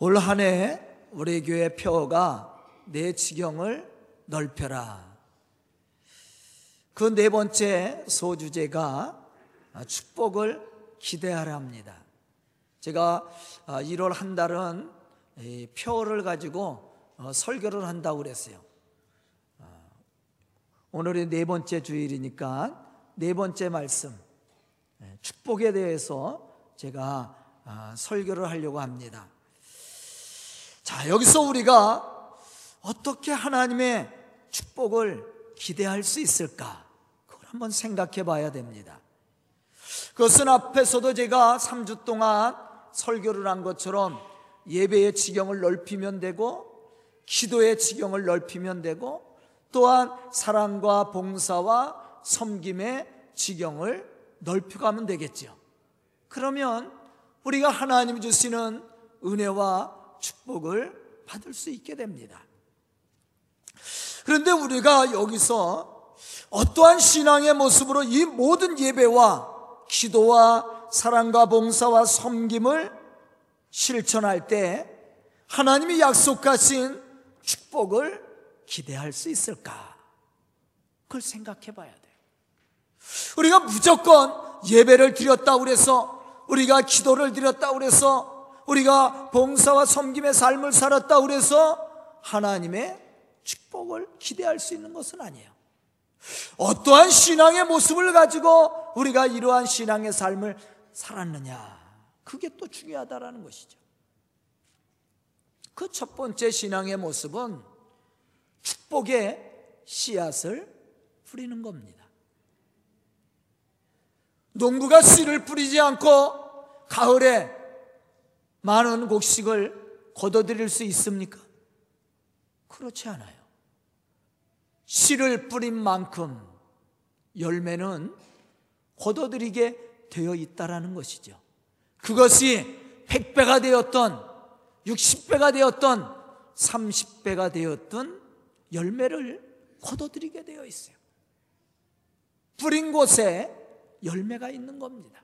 올 한 해 우리 교회 표어가 내 지경을 넓혀라. 그 네 번째 소주제가 축복을 기대하라 합니다. 제가 1월 한 달은 표어를 가지고 어, 설교를 한다고 그랬어요. 어, 오늘이 네 번째 주일이니까 네 번째 말씀 예, 축복에 대해서 제가 아, 설교를 하려고 합니다. 자, 여기서 우리가 어떻게 하나님의 축복을 기대할 수 있을까? 그걸 한번 생각해 봐야 됩니다. 그것은 앞에서도 제가 3주 동안 설교를 한 것처럼 예배의 지경을 넓히면 되고 기도의 지경을 넓히면 되고 또한 사랑과 봉사와 섬김의 지경을 넓혀가면 되겠죠. 그러면 우리가 하나님이 주시는 은혜와 축복을 받을 수 있게 됩니다. 그런데 우리가 여기서 어떠한 신앙의 모습으로 이 모든 예배와 기도와 사랑과 봉사와 섬김을 실천할 때 하나님이 약속하신 축복을 기대할 수 있을까? 그걸 생각해 봐야 돼요. 우리가 무조건 예배를 드렸다 그래서 우리가 기도를 드렸다 그래서 우리가 봉사와 섬김의 삶을 살았다 그래서 하나님의 축복을 기대할 수 있는 것은 아니에요. 어떠한 신앙의 모습을 가지고 우리가 이러한 신앙의 삶을 살았느냐. 그게 또 중요하다라는 것이죠. 그 첫 번째 신앙의 모습은 축복의 씨앗을 뿌리는 겁니다. 농부가 씨를 뿌리지 않고 가을에 많은 곡식을 거둬들일 수 있습니까? 그렇지 않아요. 씨를 뿌린 만큼 열매는 거둬들이게 되어 있다라는 것이죠. 그것이 100배가 되었던 60배가 되었던 30배가 되었던 열매를 거둬들이게 되어 있어요. 뿌린 곳에 열매가 있는 겁니다.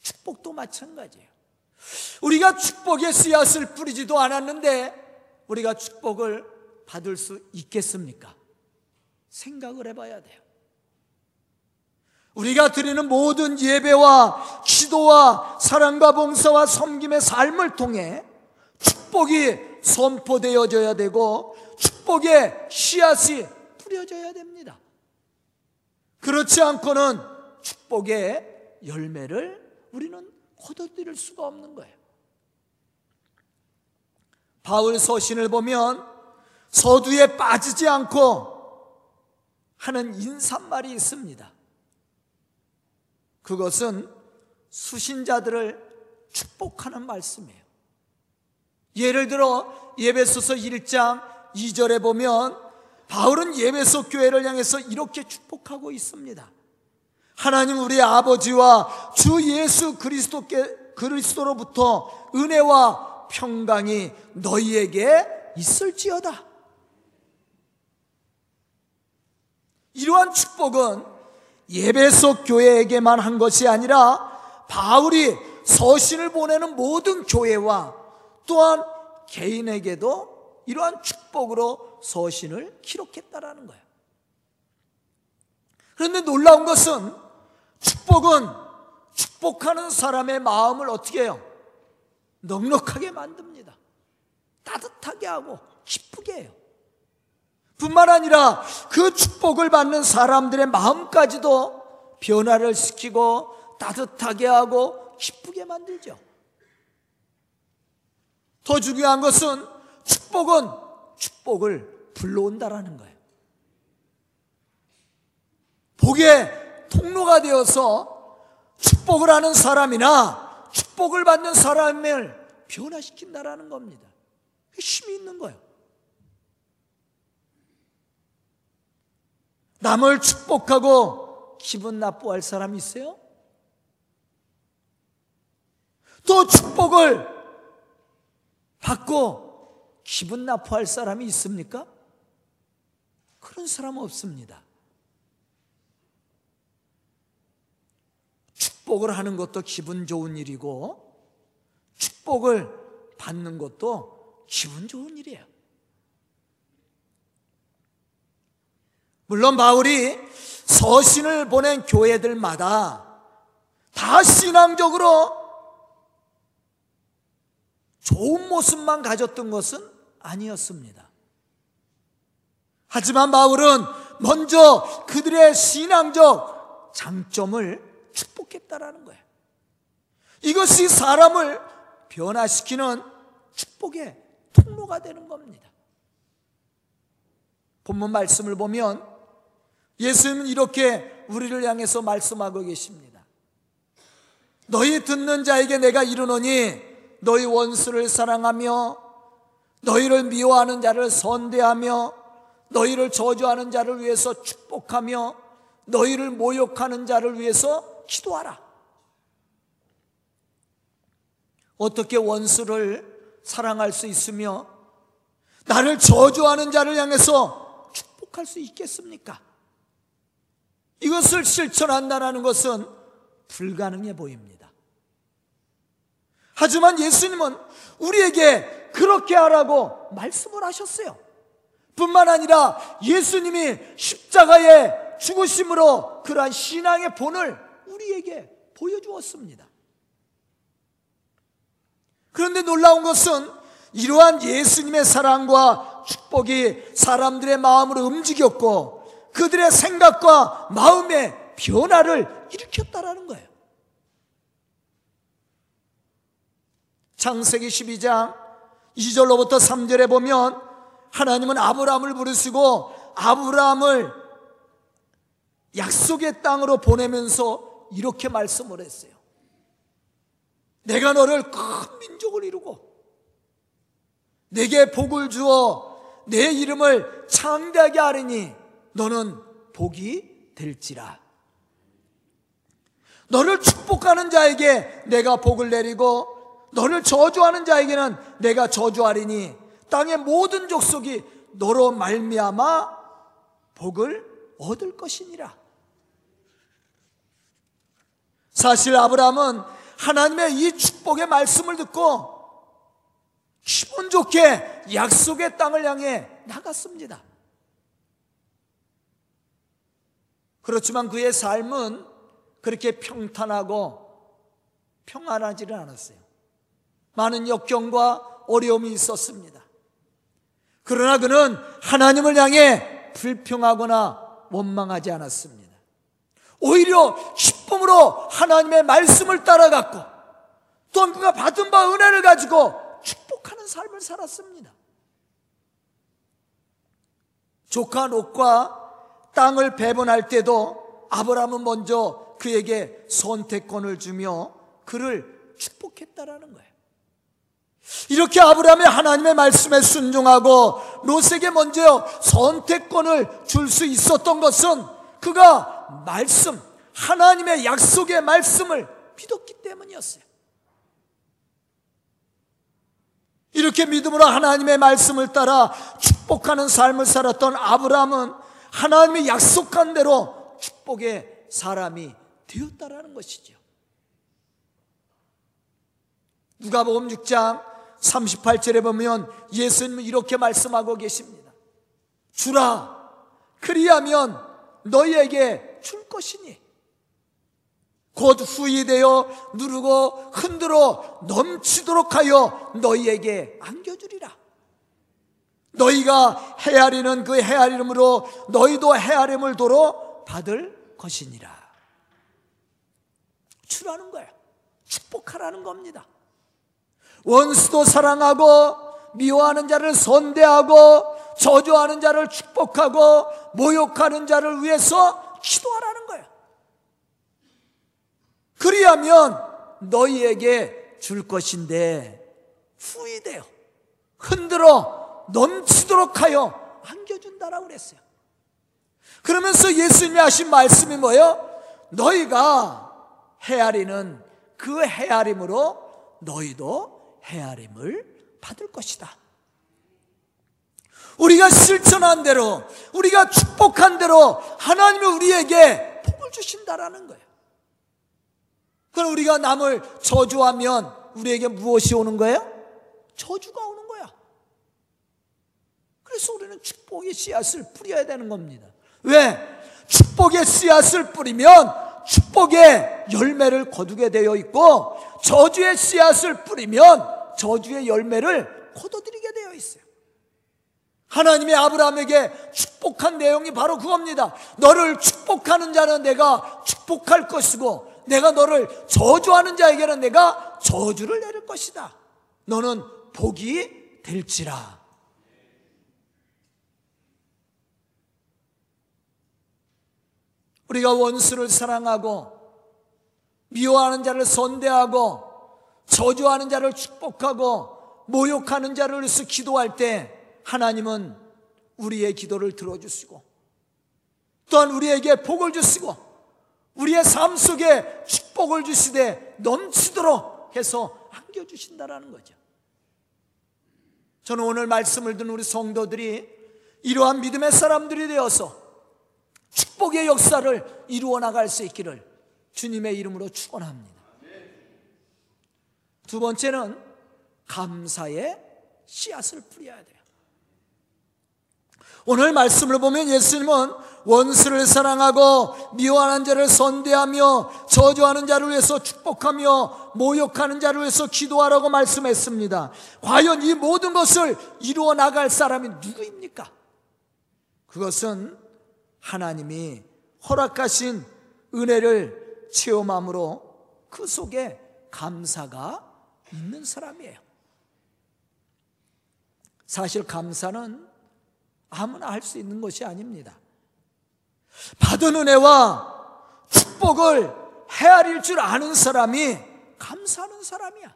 축복도 마찬가지예요. 우리가 축복의 씨앗을 뿌리지도 않았는데 우리가 축복을 받을 수 있겠습니까? 생각을 해봐야 돼요. 우리가 드리는 모든 예배와 기도와 사랑과 봉사와 섬김의 삶을 통해 축복이 선포되어져야 되고 축복의 씨앗이 뿌려져야 됩니다. 그렇지 않고는 축복의 열매를 우리는 거둬들일 수가 없는 거예요. 바울 서신을 보면 서두에 빠지지 않고 하는 인사말이 있습니다. 그것은 수신자들을 축복하는 말씀이에요. 예를 들어 예배소서 1장 2절에 보면 바울은 예배소 교회를 향해서 이렇게 축복하고 있습니다. 하나님 우리 아버지와 주 예수 그리스도께 그리스도로부터 은혜와 평강이 너희에게 있을지어다. 이러한 축복은 예배소 교회에게만 한 것이 아니라 바울이 서신을 보내는 모든 교회와 또한 개인에게도 이러한 축복으로 서신을 기록했다라는 거예요. 그런데 놀라운 것은 축복은 축복하는 사람의 마음을 어떻게 해요? 넉넉하게 만듭니다. 따뜻하게 하고 기쁘게 해요. 뿐만 아니라 그 축복을 받는 사람들의 마음까지도 변화를 시키고 따뜻하게 하고 기쁘게 만들죠. 더 중요한 것은 축복은 축복을 불러온다라는 거예요. 복의 통로가 되어서 축복을 하는 사람이나 축복을 받는 사람을 변화시킨다라는 겁니다. 힘이 있는 거예요. 남을 축복하고 기분 나빠할 사람이 있어요? 또 축복을 받고 기분 나빠할 사람이 있습니까? 그런 사람은 없습니다. 축복을 하는 것도 기분 좋은 일이고 축복을 받는 것도 기분 좋은 일이에요. 물론 바울이 서신을 보낸 교회들마다 다 신앙적으로 좋은 모습만 가졌던 것은 아니었습니다. 하지만 바울은 먼저 그들의 신앙적 장점을 축복했다라는 거예요. 이것이 사람을 변화시키는 축복의 통로가 되는 겁니다. 본문 말씀을 보면 예수님은 이렇게 우리를 향해서 말씀하고 계십니다. 너희 듣는 자에게 내가 이르노니 너희 원수를 사랑하며 너희를 미워하는 자를 선대하며 너희를 저주하는 자를 위해서 축복하며 너희를 모욕하는 자를 위해서 기도하라. 어떻게 원수를 사랑할 수 있으며 나를 저주하는 자를 향해서 축복할 수 있겠습니까? 이것을 실천한다는 것은 불가능해 보입니다. 하지만 예수님은 우리에게 그렇게 하라고 말씀을 하셨어요. 뿐만 아니라 예수님이 십자가에 죽으심으로 그러한 신앙의 본을 우리에게 보여주었습니다. 그런데 놀라운 것은 이러한 예수님의 사랑과 축복이 사람들의 마음을 움직였고 그들의 생각과 마음의 변화를 일으켰다라는 거예요. 창세기 12장 2절로부터 3절에 보면 하나님은 아브라함을 부르시고 아브라함을 약속의 땅으로 보내면서 이렇게 말씀을 했어요. 내가 너를 큰 민족을 이루고 내게 복을 주어 내 이름을 창대하게 하리니 너는 복이 될지라. 너를 축복하는 자에게 내가 복을 내리고 너를 저주하는 자에게는 내가 저주하리니 땅의 모든 족속이 너로 말미암아 복을 얻을 것이니라. 사실 아브라함은 하나님의 이 축복의 말씀을 듣고 기분 좋게 약속의 땅을 향해 나갔습니다. 그렇지만 그의 삶은 그렇게 평탄하고 평안하지는 않았어요. 많은 역경과 어려움이 있었습니다. 그러나 그는 하나님을 향해 불평하거나 원망하지 않았습니다. 오히려 기쁨으로 하나님의 말씀을 따라갔고 또 그가 받은 바 은혜를 가지고 축복하는 삶을 살았습니다. 조카 롯과 땅을 배분할 때도 아브라함은 먼저 그에게 선택권을 주며 그를 축복했다라는 거예요. 이렇게 아브라함이 하나님의 말씀에 순종하고 롯에게 먼저 선택권을 줄 수 있었던 것은 그가 말씀, 하나님의 약속의 말씀을 믿었기 때문이었어요. 이렇게 믿음으로 하나님의 말씀을 따라 축복하는 삶을 살았던 아브라함은 하나님이 약속한 대로 축복의 사람이 되었다라는 것이죠. 누가복음 6장 38절에 보면 예수님은 이렇게 말씀하고 계십니다. 주라 그리하면 너희에게 줄 것이니 곧 후이 되어 누르고 흔들어 넘치도록 하여 너희에게 안겨주리라. 너희가 헤아리는 그 헤아림으로 너희도 헤아림을 도로 받을 것이니라. 주라는 거예요. 축복하라는 겁니다. 원수도 사랑하고 미워하는 자를 선대하고 저주하는 자를 축복하고 모욕하는 자를 위해서 기도하라는. 그리하면 너희에게 줄 것인데 후이되어 흔들어 넘치도록 하여 안겨준다라고 그랬어요. 그러면서 예수님이 하신 말씀이 뭐예요? 너희가 헤아리는 그 헤아림으로 너희도 헤아림을 받을 것이다. 우리가 실천한 대로, 우리가 축복한 대로 하나님이 우리에게 복을 주신다라는 거예요. 그럼 우리가 남을 저주하면 우리에게 무엇이 오는 거예요? 저주가 오는 거야. 그래서 우리는 축복의 씨앗을 뿌려야 되는 겁니다. 왜? 축복의 씨앗을 뿌리면 축복의 열매를 거두게 되어 있고 저주의 씨앗을 뿌리면 저주의 열매를 거둬들이게 되어 있어요. 하나님이 아브라함에게 축복한 내용이 바로 그겁니다. 너를 축복하는 자는 내가 축복할 것이고 내가 너를 저주하는 자에게는 내가 저주를 내릴 것이다. 너는 복이 될지라. 우리가 원수를 사랑하고 미워하는 자를 선대하고 저주하는 자를 축복하고 모욕하는 자를 위해서 기도할 때 하나님은 우리의 기도를 들어주시고 또한 우리에게 복을 주시고 우리의 삶 속에 축복을 주시되 넘치도록 해서 안겨주신다라는 거죠. 저는 오늘 말씀을 듣는 우리 성도들이 이러한 믿음의 사람들이 되어서 축복의 역사를 이루어 나갈 수 있기를 주님의 이름으로 축원합니다. 두 번째는 감사의 씨앗을 뿌려야 돼요. 오늘 말씀을 보면 예수님은 원수를 사랑하고 미워하는 자를 선대하며 저주하는 자를 위해서 축복하며 모욕하는 자를 위해서 기도하라고 말씀했습니다. 과연 이 모든 것을 이루어 나갈 사람이 누구입니까? 그것은 하나님이 허락하신 은혜를 체험함으로 그 속에 감사가 있는 사람이에요. 사실 감사는 아무나 할 수 있는 것이 아닙니다. 받은 은혜와 축복을 헤아릴 줄 아는 사람이 감사하는 사람이야.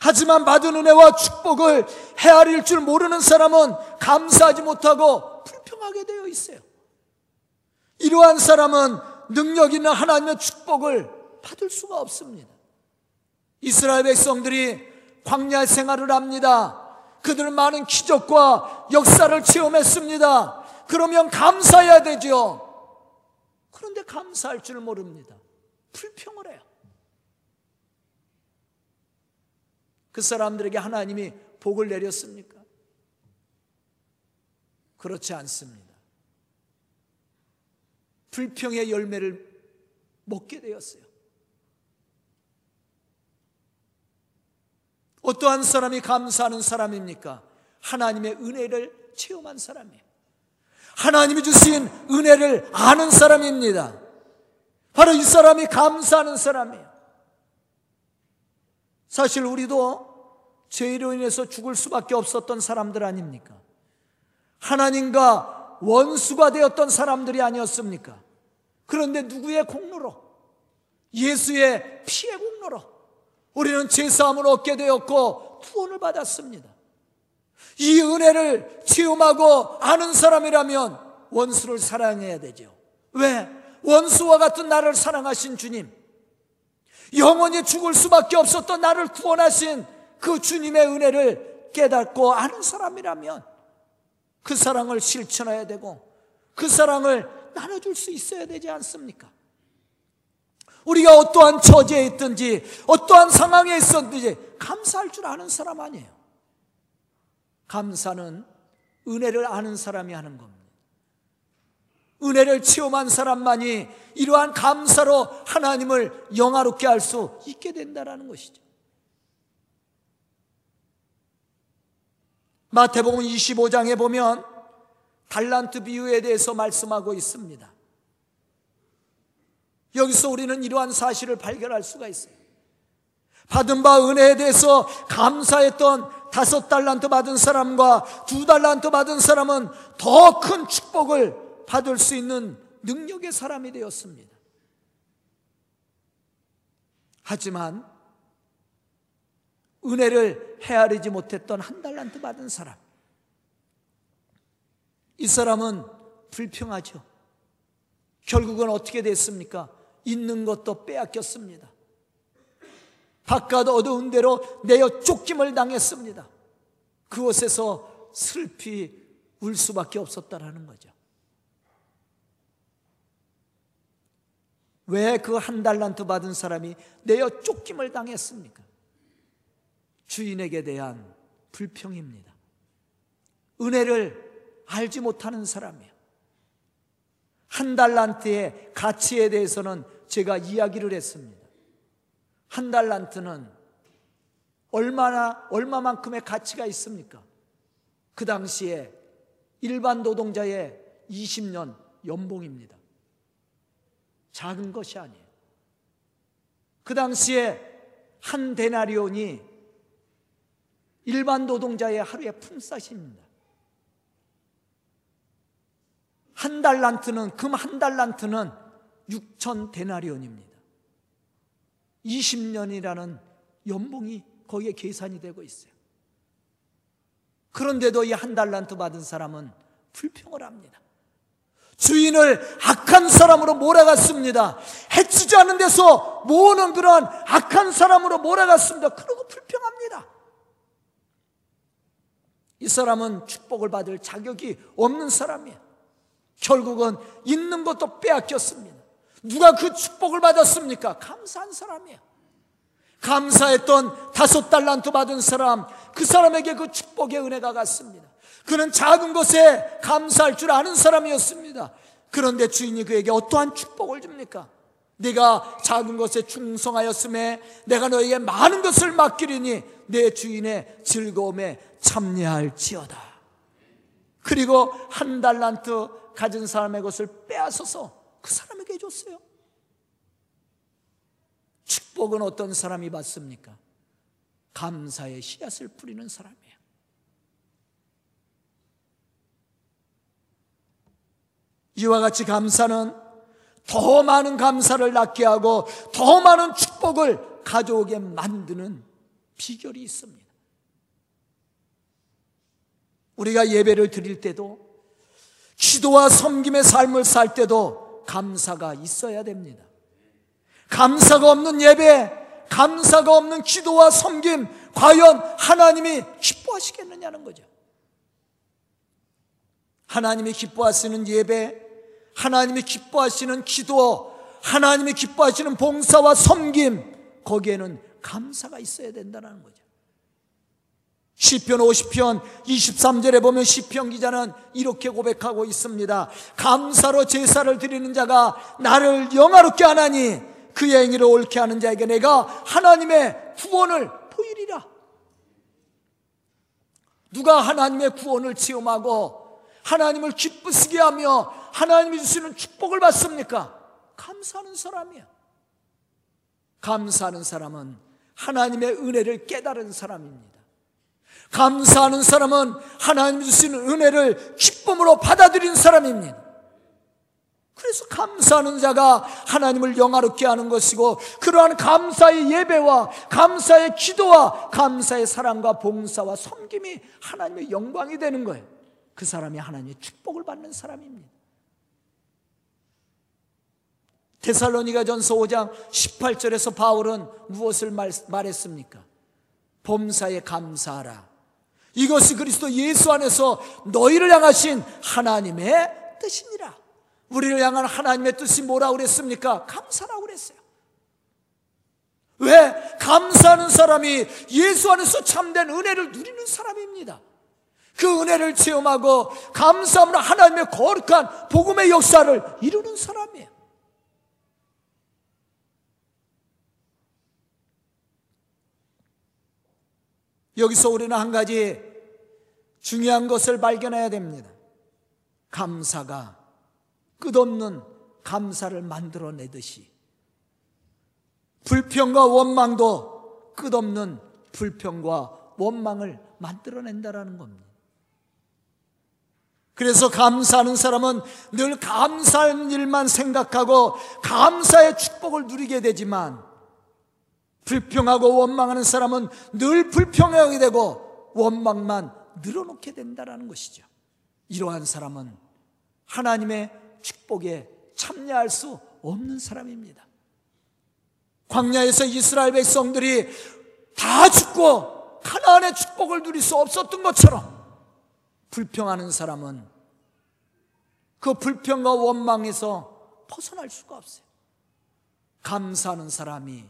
하지만 받은 은혜와 축복을 헤아릴 줄 모르는 사람은 감사하지 못하고 불평하게 되어 있어요. 이러한 사람은 능력 있는 하나님의 축복을 받을 수가 없습니다. 이스라엘 백성들이 광야 생활을 합니다. 그들은 많은 기적과 역사를 체험했습니다. 그러면 감사해야 되죠. 그런데 감사할 줄 모릅니다. 불평을 해요. 그 사람들에게 하나님이 복을 내렸습니까? 그렇지 않습니다. 불평의 열매를 먹게 되었어요. 어떠한 사람이 감사하는 사람입니까? 하나님의 은혜를 체험한 사람이에요. 하나님이 주신 은혜를 아는 사람입니다. 바로 이 사람이 감사하는 사람이에요. 사실 우리도 죄로 인해서 죽을 수밖에 없었던 사람들 아닙니까? 하나님과 원수가 되었던 사람들이 아니었습니까? 그런데 누구의 공로로? 예수의 피의 공로로 우리는 제사함을 얻게 되었고 구원을 받았습니다. 이 은혜를 체험하고 아는 사람이라면 원수를 사랑해야 되죠. 왜? 원수와 같은 나를 사랑하신 주님, 영원히 죽을 수밖에 없었던 나를 구원하신 그 주님의 은혜를 깨닫고 아는 사람이라면 그 사랑을 실천해야 되고 그 사랑을 나눠줄 수 있어야 되지 않습니까? 우리가 어떠한 처지에 있든지 어떠한 상황에 있었든지 감사할 줄 아는 사람 아니에요. 감사는 은혜를 아는 사람이 하는 겁니다. 은혜를 체험한 사람만이 이러한 감사로 하나님을 영화롭게 할 수 있게 된다는 것이죠. 마태복음 25장에 보면 달란트 비유에 대해서 말씀하고 있습니다. 여기서 우리는 이러한 사실을 발견할 수가 있어요. 받은 바 은혜에 대해서 감사했던 다섯 달란트 받은 사람과 두 달란트 받은 사람은 더 큰 축복을 받을 수 있는 능력의 사람이 되었습니다. 하지만 은혜를 헤아리지 못했던 한 달란트 받은 사람. 이 사람은 불평하죠. 결국은 어떻게 됐습니까? 있는 것도 빼앗겼습니다. 바깥 어두운 데로 내어 쫓김을 당했습니다. 그곳에서 슬피 울 수밖에 없었다라는 거죠. 왜 그 한 달란트 받은 사람이 내어 쫓김을 당했습니까? 주인에게 대한 불평입니다. 은혜를 알지 못하는 사람이에요. 한 달란트의 가치에 대해서는 제가 이야기를 했습니다. 한 달란트는 얼마나, 얼마만큼의 가치가 있습니까? 그 당시에 일반 노동자의 20년 연봉입니다. 작은 것이 아니에요. 그 당시에 한 데나리온이 일반 노동자의 하루의 품삯입니다. 한 달란트는 금 한 달란트는 6천 데나리온입니다. 20년이라는 연봉이 거기에 계산이 되고 있어요. 그런데도 이 한 달란트 받은 사람은 불평을 합니다. 주인을 악한 사람으로 몰아갔습니다. 해치지 않는 데서 모으는 그런 악한 사람으로 몰아갔습니다. 그러고 불평합니다. 이 사람은 축복을 받을 자격이 없는 사람이에요. 결국은 있는 것도 빼앗겼습니다. 누가 그 축복을 받았습니까? 감사한 사람이에요. 감사했던 다섯 달란트 받은 사람, 그 사람에게 그 축복의 은혜가 갔습니다. 그는 작은 것에 감사할 줄 아는 사람이었습니다. 그런데 주인이 그에게 어떠한 축복을 줍니까? 네가 작은 것에 충성하였음에 내가 너에게 많은 것을 맡기리니 내 주인의 즐거움에 참여할지어다. 그리고 한 달란트 가진 사람의 것을 빼앗아서 그 사람에게 줬어요. 축복은 어떤 사람이 받습니까? 감사의 씨앗을 뿌리는 사람이에요. 이와 같이 감사는 더 많은 감사를 낳게 하고 더 많은 축복을 가져오게 만드는 비결이 있습니다. 우리가 예배를 드릴 때도 기도와 섬김의 삶을 살 때도 감사가 있어야 됩니다. 감사가 없는 예배, 감사가 없는 기도와 섬김, 과연 하나님이 기뻐하시겠느냐는 거죠. 하나님이 기뻐하시는 예배, 하나님이 기뻐하시는 기도, 하나님이 기뻐하시는 봉사와 섬김, 거기에는 감사가 있어야 된다는 거죠. 시편 50편 23절에 보면 시편 기자는 이렇게 고백하고 있습니다. 감사로 제사를 드리는 자가 나를 영화롭게 하나니 그의 행위를 옳게 하는 자에게 내가 하나님의 구원을 보이리라. 누가 하나님의 구원을 체험하고 하나님을 기쁘시게 하며 하나님이 주시는 축복을 받습니까? 감사하는 사람이야. 감사하는 사람은 하나님의 은혜를 깨달은 사람입니다. 감사하는 사람은 하나님 주시는 은혜를 기쁨으로 받아들인 사람입니다. 그래서 감사하는 자가 하나님을 영화롭게 하는 것이고 그러한 감사의 예배와 감사의 기도와 감사의 사랑과 봉사와 섬김이 하나님의 영광이 되는 거예요. 그 사람이 하나님의 축복을 받는 사람입니다. 데살로니가 전서 5장 18절에서 바울은 무엇을 말, 말했습니까? 범사에 감사하라. 이것이 그리스도 예수 안에서 너희를 향하신 하나님의 뜻이니라. 우리를 향한 하나님의 뜻이 뭐라고 그랬습니까? 감사라고 그랬어요. 왜? 감사하는 사람이 예수 안에서 참된 은혜를 누리는 사람입니다. 그 은혜를 체험하고 감사함으로 하나님의 거룩한 복음의 역사를 이루는 사람이에요. 여기서 우리는 한 가지 중요한 것을 발견해야 됩니다. 감사가 끝없는 감사를 만들어내듯이 불평과 원망도 끝없는 불평과 원망을 만들어낸다라는 겁니다. 그래서 감사하는 사람은 늘 감사한 일만 생각하고 감사의 축복을 누리게 되지만 불평하고 원망하는 사람은 늘 불평하게 되고 원망만 늘어놓게 된다는 것이죠. 이러한 사람은 하나님의 축복에 참여할 수 없는 사람입니다. 광야에서 이스라엘 백성들이 다 죽고 하나님의 축복을 누릴 수 없었던 것처럼 불평하는 사람은 그 불평과 원망에서 벗어날 수가 없어요. 감사하는 사람이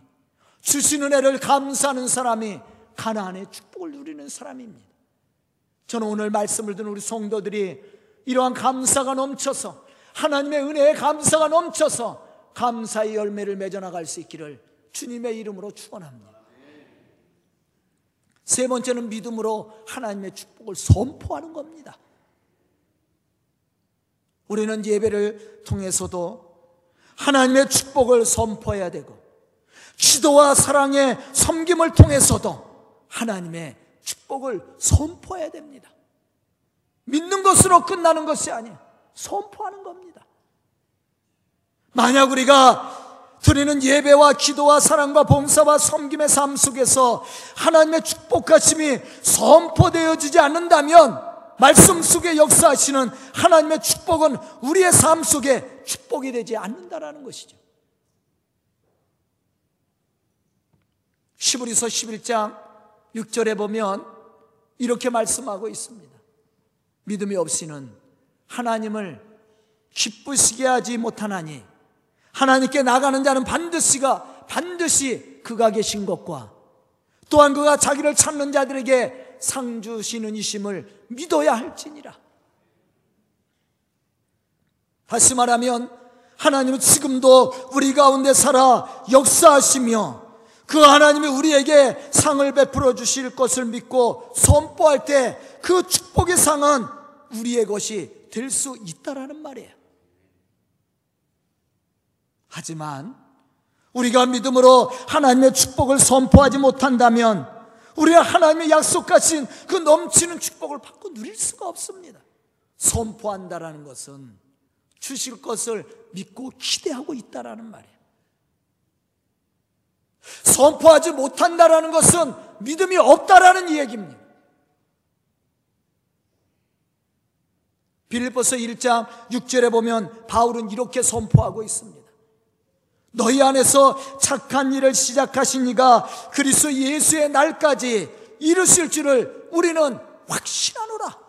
주신 은혜를 감사하는 사람이 가나안의 축복을 누리는 사람입니다. 저는 오늘 말씀을 듣는 우리 성도들이 이러한 감사가 넘쳐서 하나님의 은혜에 감사가 넘쳐서 감사의 열매를 맺어 나갈 수 있기를 주님의 이름으로 축원합니다. 세 번째는 믿음으로 하나님의 축복을 선포하는 겁니다. 우리는 예배를 통해서도 하나님의 축복을 선포해야 되고 기도와 사랑의 섬김을 통해서도 하나님의 축복을 선포해야 됩니다. 믿는 것으로 끝나는 것이 아니에요. 선포하는 겁니다. 만약 우리가 드리는 예배와 기도와 사랑과 봉사와 섬김의 삶 속에서 하나님의 축복하심이 선포되어지지 않는다면 말씀 속에 역사하시는 하나님의 축복은 우리의 삶 속에 축복이 되지 않는다라는 것이죠. 시브리서 11장 6절에 보면 이렇게 말씀하고 있습니다. 믿음이 없이는 하나님을 기쁘시게 하지 못하나니 하나님께 나가는 자는 반드시가 반드시 그가 계신 것과 또한 그가 자기를 찾는 자들에게 상 주시는 이심을 믿어야 할지니라. 다시 말하면 하나님은 지금도 우리 가운데 살아 역사하시며 그 하나님이 우리에게 상을 베풀어 주실 것을 믿고 선포할 때 그 축복의 상은 우리의 것이 될 수 있다라는 말이에요. 하지만 우리가 믿음으로 하나님의 축복을 선포하지 못한다면 우리가 하나님의 약속하신 그 넘치는 축복을 받고 누릴 수가 없습니다. 선포한다라는 것은 주실 것을 믿고 기대하고 있다라는 말이에요. 선포하지 못한다라는 것은 믿음이 없다라는 이야기입니다. 빌립보서 1장 6절에 보면 바울은 이렇게 선포하고 있습니다. 너희 안에서 착한 일을 시작하신 이가 그리스도 예수의 날까지 이루실 줄을 우리는 확신하노라.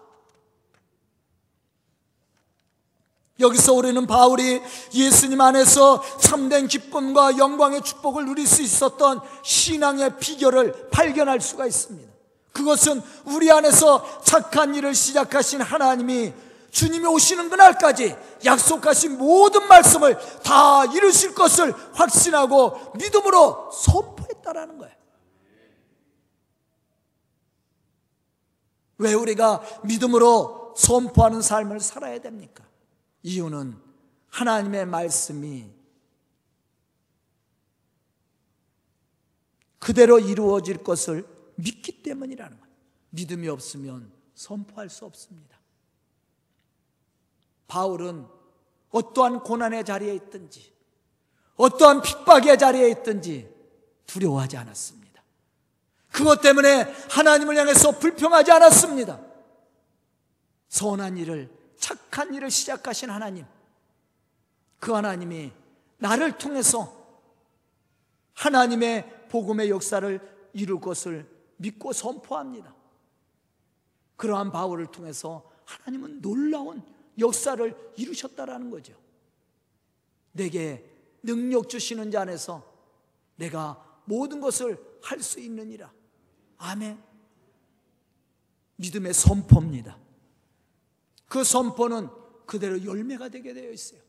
여기서 우리는 바울이 예수님 안에서 참된 기쁨과 영광의 축복을 누릴 수 있었던 신앙의 비결을 발견할 수가 있습니다. 그것은 우리 안에서 착한 일을 시작하신 하나님이 주님이 오시는 그날까지 약속하신 모든 말씀을 다 이루실 것을 확신하고 믿음으로 선포했다라는 거예요. 왜 우리가 믿음으로 선포하는 삶을 살아야 됩니까? 이유는 하나님의 말씀이 그대로 이루어질 것을 믿기 때문이라는 거예요. 믿음이 없으면 선포할 수 없습니다. 바울은 어떠한 고난의 자리에 있든지 어떠한 핍박의 자리에 있든지 두려워하지 않았습니다. 그것 때문에 하나님을 향해서 불평하지 않았습니다. 선한 일을 착한 일을 시작하신 하나님 그 하나님이 나를 통해서 하나님의 복음의 역사를 이룰 것을 믿고 선포합니다. 그러한 바울을 통해서 하나님은 놀라운 역사를 이루셨다라는 거죠. 내게 능력 주시는 자 안에서 내가 모든 것을 할 수 있느니라. 아멘. 믿음의 선포입니다. 그 선포는 그대로 열매가 되게 되어 있어요.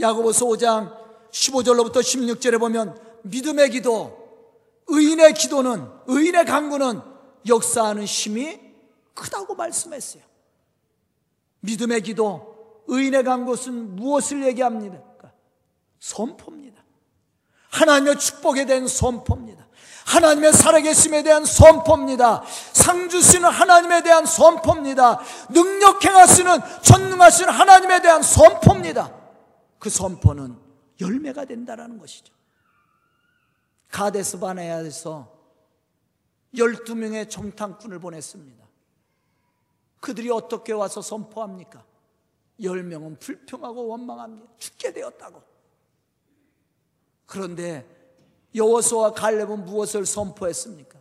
야고보서 5장 15절로부터 16절에 보면 믿음의 기도, 의인의 기도는 의인의 강구는 역사하는 힘이 크다고 말씀했어요. 믿음의 기도, 의인의 간 곳은 무엇을 얘기합니까? 선포입니다. 하나님의 축복에 대한 선포입니다. 하나님의 살아계심에 대한 선포입니다. 상 주시는 하나님에 대한 선포입니다. 능력 행하시는 전능하신 하나님에 대한 선포입니다. 그 선포는 열매가 된다는 것이죠. 가데스 바네아에서 12명의 정탐꾼을 보냈습니다. 그들이 어떻게 와서 선포합니까? 열 명은 불평하고 원망합니다. 죽게 되었다고. 그런데 여호수와 갈렙은 무엇을 선포했습니까?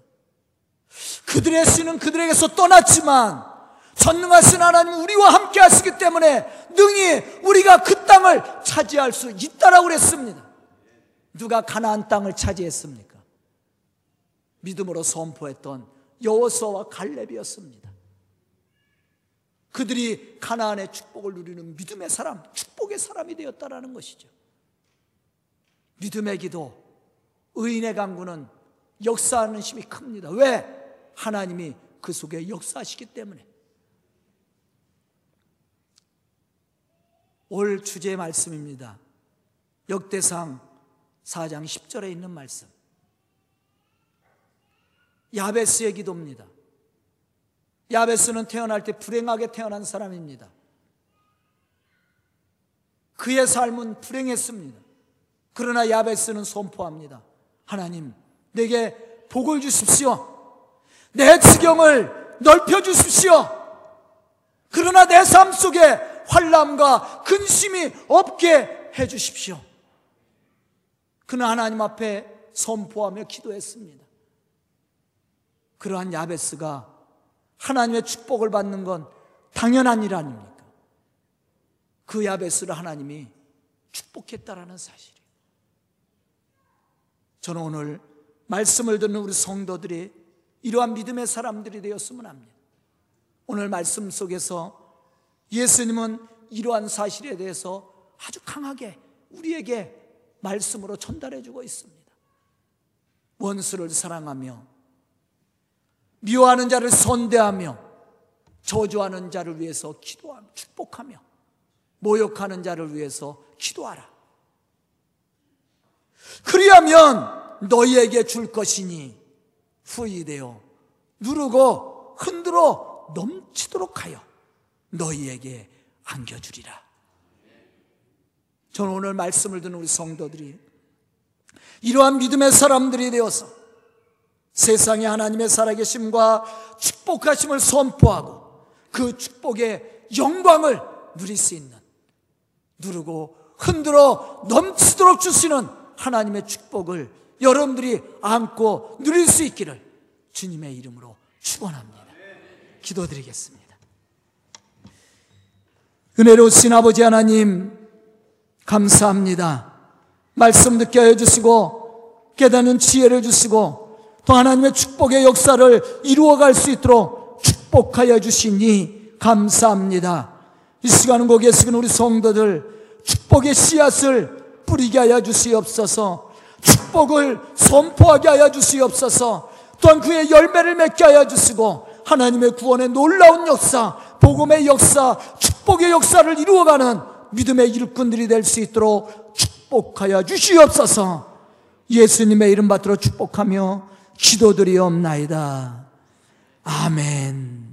그들의 신은 그들에게서 떠났지만 전능하신 하나님 우리와 함께 하시기 때문에 능히 우리가 그 땅을 차지할 수 있다라고 그랬습니다. 누가 가나안 땅을 차지했습니까? 믿음으로 선포했던 여호수아와 갈렙이었습니다. 그들이 가나안의 축복을 누리는 믿음의 사람, 축복의 사람이 되었다라는 것이죠. 믿음의 기도, 의인의 강구는 역사하는 힘이 큽니다. 왜? 하나님이 그 속에 역사하시기 때문에. 올 주제의 말씀입니다. 역대상 4장 10절에 있는 말씀. 야베스의 기도입니다. 야베스는 태어날 때 불행하게 태어난 사람입니다. 그의 삶은 불행했습니다. 그러나 야베스는 선포합니다. 하나님, 내게 복을 주십시오. 내 지경을 넓혀 주십시오. 그러나 내 삶 속에 환람과 근심이 없게 해 주십시오. 그는 하나님 앞에 선포하며 기도했습니다. 그러한 야베스가 하나님의 축복을 받는 건 당연한 일 아닙니까? 그 야베스를 하나님이 축복했다라는 사실이에요. 저는 오늘 말씀을 듣는 우리 성도들이 이러한 믿음의 사람들이 되었으면 합니다. 오늘 말씀 속에서 예수님은 이러한 사실에 대해서 아주 강하게 우리에게 말씀으로 전달해 주고 있습니다. 원수를 사랑하며 미워하는 자를 선대하며 저주하는 자를 위해서 기도하며 축복하며 모욕하는 자를 위해서 기도하라. 그리하면 너희에게 줄 것이니 후이되어 누르고 흔들어 넘치도록 하여 너희에게 안겨주리라. 저는 오늘 말씀을 듣는 우리 성도들이 이러한 믿음의 사람들이 되어서 세상에 하나님의 살아계심과 축복하심을 선포하고 그 축복의 영광을 누릴 수 있는 누르고 흔들어 넘치도록 주시는 하나님의 축복을 여러분들이 안고 누릴 수 있기를 주님의 이름으로 축원합니다. 기도드리겠습니다. 은혜로우신 아버지 하나님 감사합니다. 말씀 듣게 해 주시고 깨닫는 지혜를 주시고 또 하나님의 축복의 역사를 이루어갈 수 있도록 축복하여 주시니 감사합니다. 이 시간은 거기에 쓰는 우리 성도들 축복의 씨앗을 뿌리게 하여 주시옵소서 축복을 선포하게 하여 주시옵소서 또한 그의 열매를 맺게 하여 주시고 하나님의 구원의 놀라운 역사, 복음의 역사, 축복의 역사를 이루어가는 믿음의 일꾼들이 될 수 있도록 축복하여 주시옵소서 예수님의 이름 받들어 축복하며 기도드리옵나이다. 아멘.